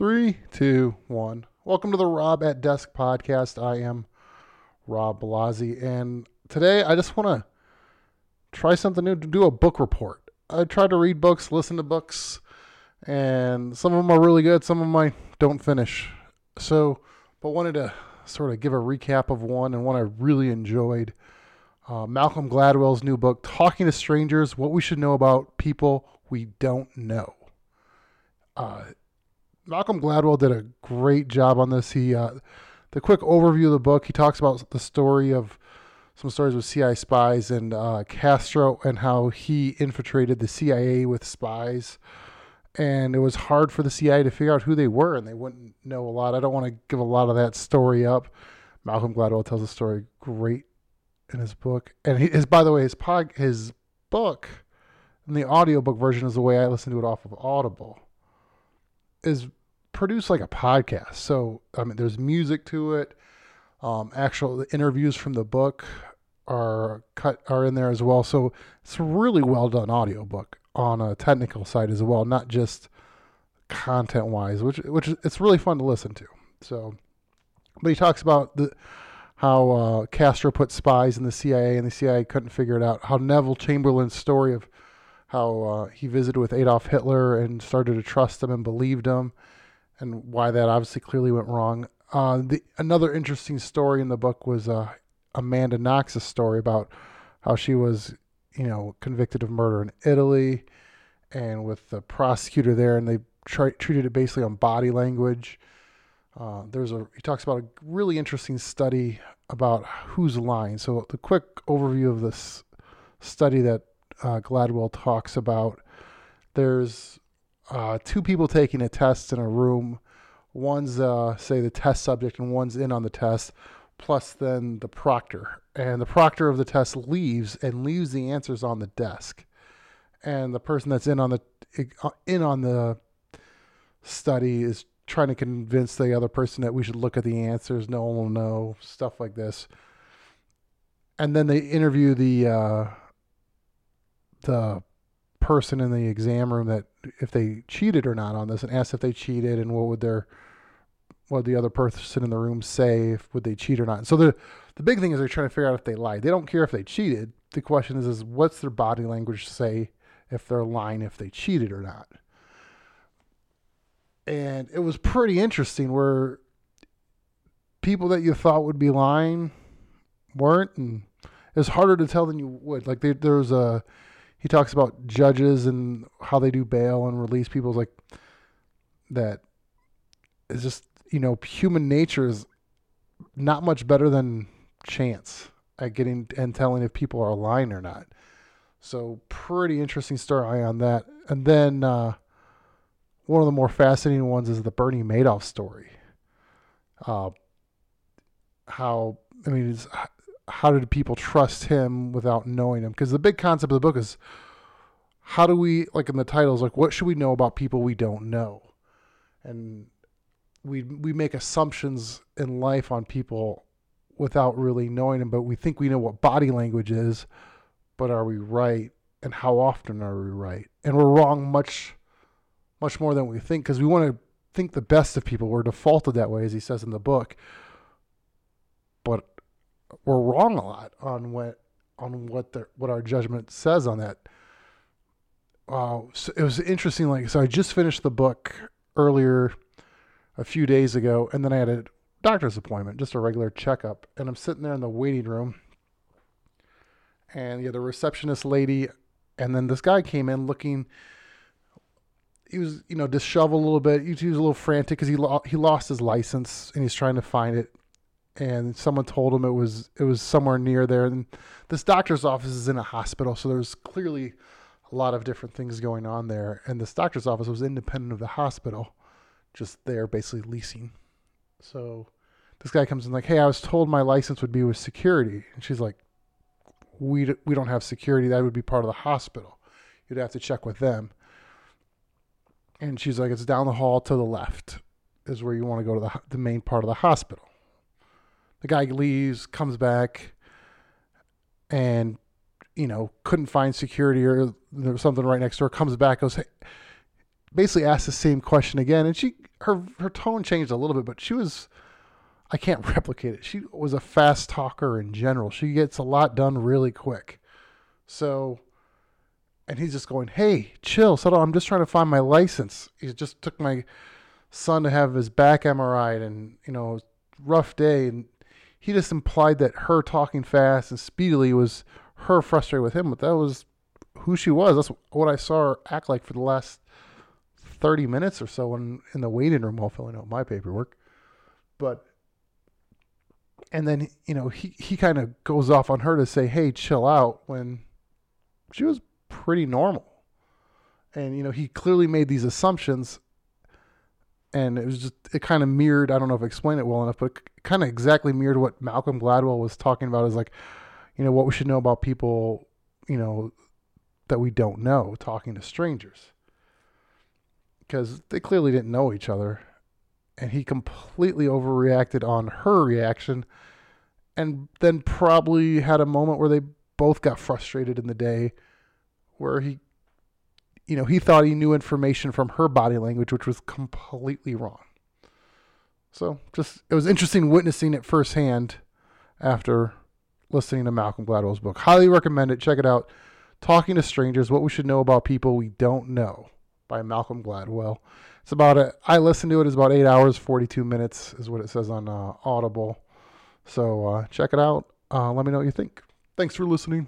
Three, two, one. Welcome to the Rob at Desk podcast. I am Rob Blasi, and today I just want to try something new to do a book report. I try to read books, listen to books, and some of them are really good, some of them I don't finish. So, but wanted to sort of give a recap of one and one I really enjoyed. Uh, Malcolm Gladwell's new book, Talking to Strangers What We Should Know About People We Don't Know. Uh, Malcolm Gladwell did a great job on this. He, uh, the quick overview of the book, he talks about the story of some stories with CIA spies and uh, Castro and how he infiltrated the CIA with spies. And it was hard for the CIA to figure out who they were, and they wouldn't know a lot. I don't want to give a lot of that story up. Malcolm Gladwell tells the story great in his book, and he, by the way, his pod, his book, and the audiobook version is the way I listen to it off of Audible. Is produced like a podcast, so I mean, there's music to it. Um, actual interviews from the book are cut are in there as well. So it's a really well done audiobook on a technical side as well, not just content wise, which which it's really fun to listen to. So, but he talks about the how uh, Castro put spies in the CIA and the CIA couldn't figure it out. How Neville Chamberlain's story of how uh, he visited with Adolf Hitler and started to trust him and believed him, and why that obviously clearly went wrong. Uh, the another interesting story in the book was uh, Amanda Knox's story about how she was, you know, convicted of murder in Italy, and with the prosecutor there, and they treated it basically on body language uh, there's a he talks about a really interesting study about who's lying. So the quick overview of this study that uh, Gladwell talks about. There's uh, two people taking a test in a room. One's uh, say the test subject, and one's in on the test. Plus, then the proctor, and the proctor of the test leaves and leaves the answers on the desk. And the person that's in on the in on the study is trying to convince the other person that we should look at the answers. No one will know stuff like this. And then they interview the uh, the person in the exam room that if they cheated or not on this, and asked if they cheated and what would their what the other person in the room say if would they cheat or not. So the the big thing is they're trying to figure out if they lied. They don't care if they cheated. The question is is what's their body language say if they're lying if they cheated or not and it was pretty interesting where people that you thought would be lying weren't and it's harder to tell than you would like they, there was a he talks about judges and how they do bail and release people like that is just you know human nature is not much better than chance at getting and telling if people are lying or not so pretty interesting story on that and then uh one of the more fascinating ones is the Bernie Madoff story. Uh, how I mean, how did people trust him without knowing him? Because the big concept of the book is how do we like in the titles like what should we know about people we don't know, and we we make assumptions in life on people without really knowing them, but we think we know what body language is, but are we right? And how often are we right? And we're wrong much much more than we think because we want to think the best of people. We're defaulted that way, as he says in the book. We're wrong a lot on what on what the, what our judgment says on that. Uh, so it was interesting. Like, so I just finished the book earlier, a few days ago, and then I had a doctor's appointment, just a regular checkup, and I'm sitting there in the waiting room, and yeah, the receptionist lady, and then this guy came in looking he was you know disheveled a little bit. He was a little frantic because he lo- he lost his license and he's trying to find it. And someone told him it was it was somewhere near there. And this doctor's office is in a hospital, so there's clearly a lot of different things going on there. And this doctor's office was independent of the hospital, just there basically leasing. So this guy comes in like, "Hey, I was told my license would be with security," and she's like, "We we don't have security. That would be part of the hospital. You'd have to check with them." And she's like, it's down the hall to the left is where you want to go to the, the main part of the hospital. The guy leaves, comes back, and, you know, couldn't find security or there was something right next door, comes back, goes, hey, basically asks the same question again, and she her her tone changed a little bit, but she was I can't replicate it. She was a fast talker in general. She gets a lot done really quick. So, and he's just going, "Hey, chill, settle. I'm just trying to find my license. He just took my son to have his back MRI, and you know, rough day." And he just implied that her talking fast and speedily was her frustrated with him, but that was who she was. That's what I saw her act like for the last 30 minutes or so in, in the waiting room while filling out my paperwork. But, and then, you know, he, he kind of goes off on her to say, hey, chill out when she was pretty normal. And, you know, he clearly made these assumptions and it was just, it kind of mirrored, I don't know if I explained it well enough, but kind of exactly mirrored what Malcolm Gladwell was talking about is like, you know, what we should know about people, you know, that we don't know talking to strangers because they clearly didn't know each other. And he completely overreacted on her reaction and then probably had a moment where they both got frustrated in the day where he you know he thought he knew information from her body language which was completely wrong so just it was interesting witnessing it firsthand after listening to malcolm gladwell's book highly recommend it check it out talking to strangers what we should know about people we don't know by Malcolm Gladwell. It's about a, I listened to it. It's about eight hours, 42 minutes is what it says on uh, Audible. So uh, check it out. Uh, let me know what you think. Thanks for listening.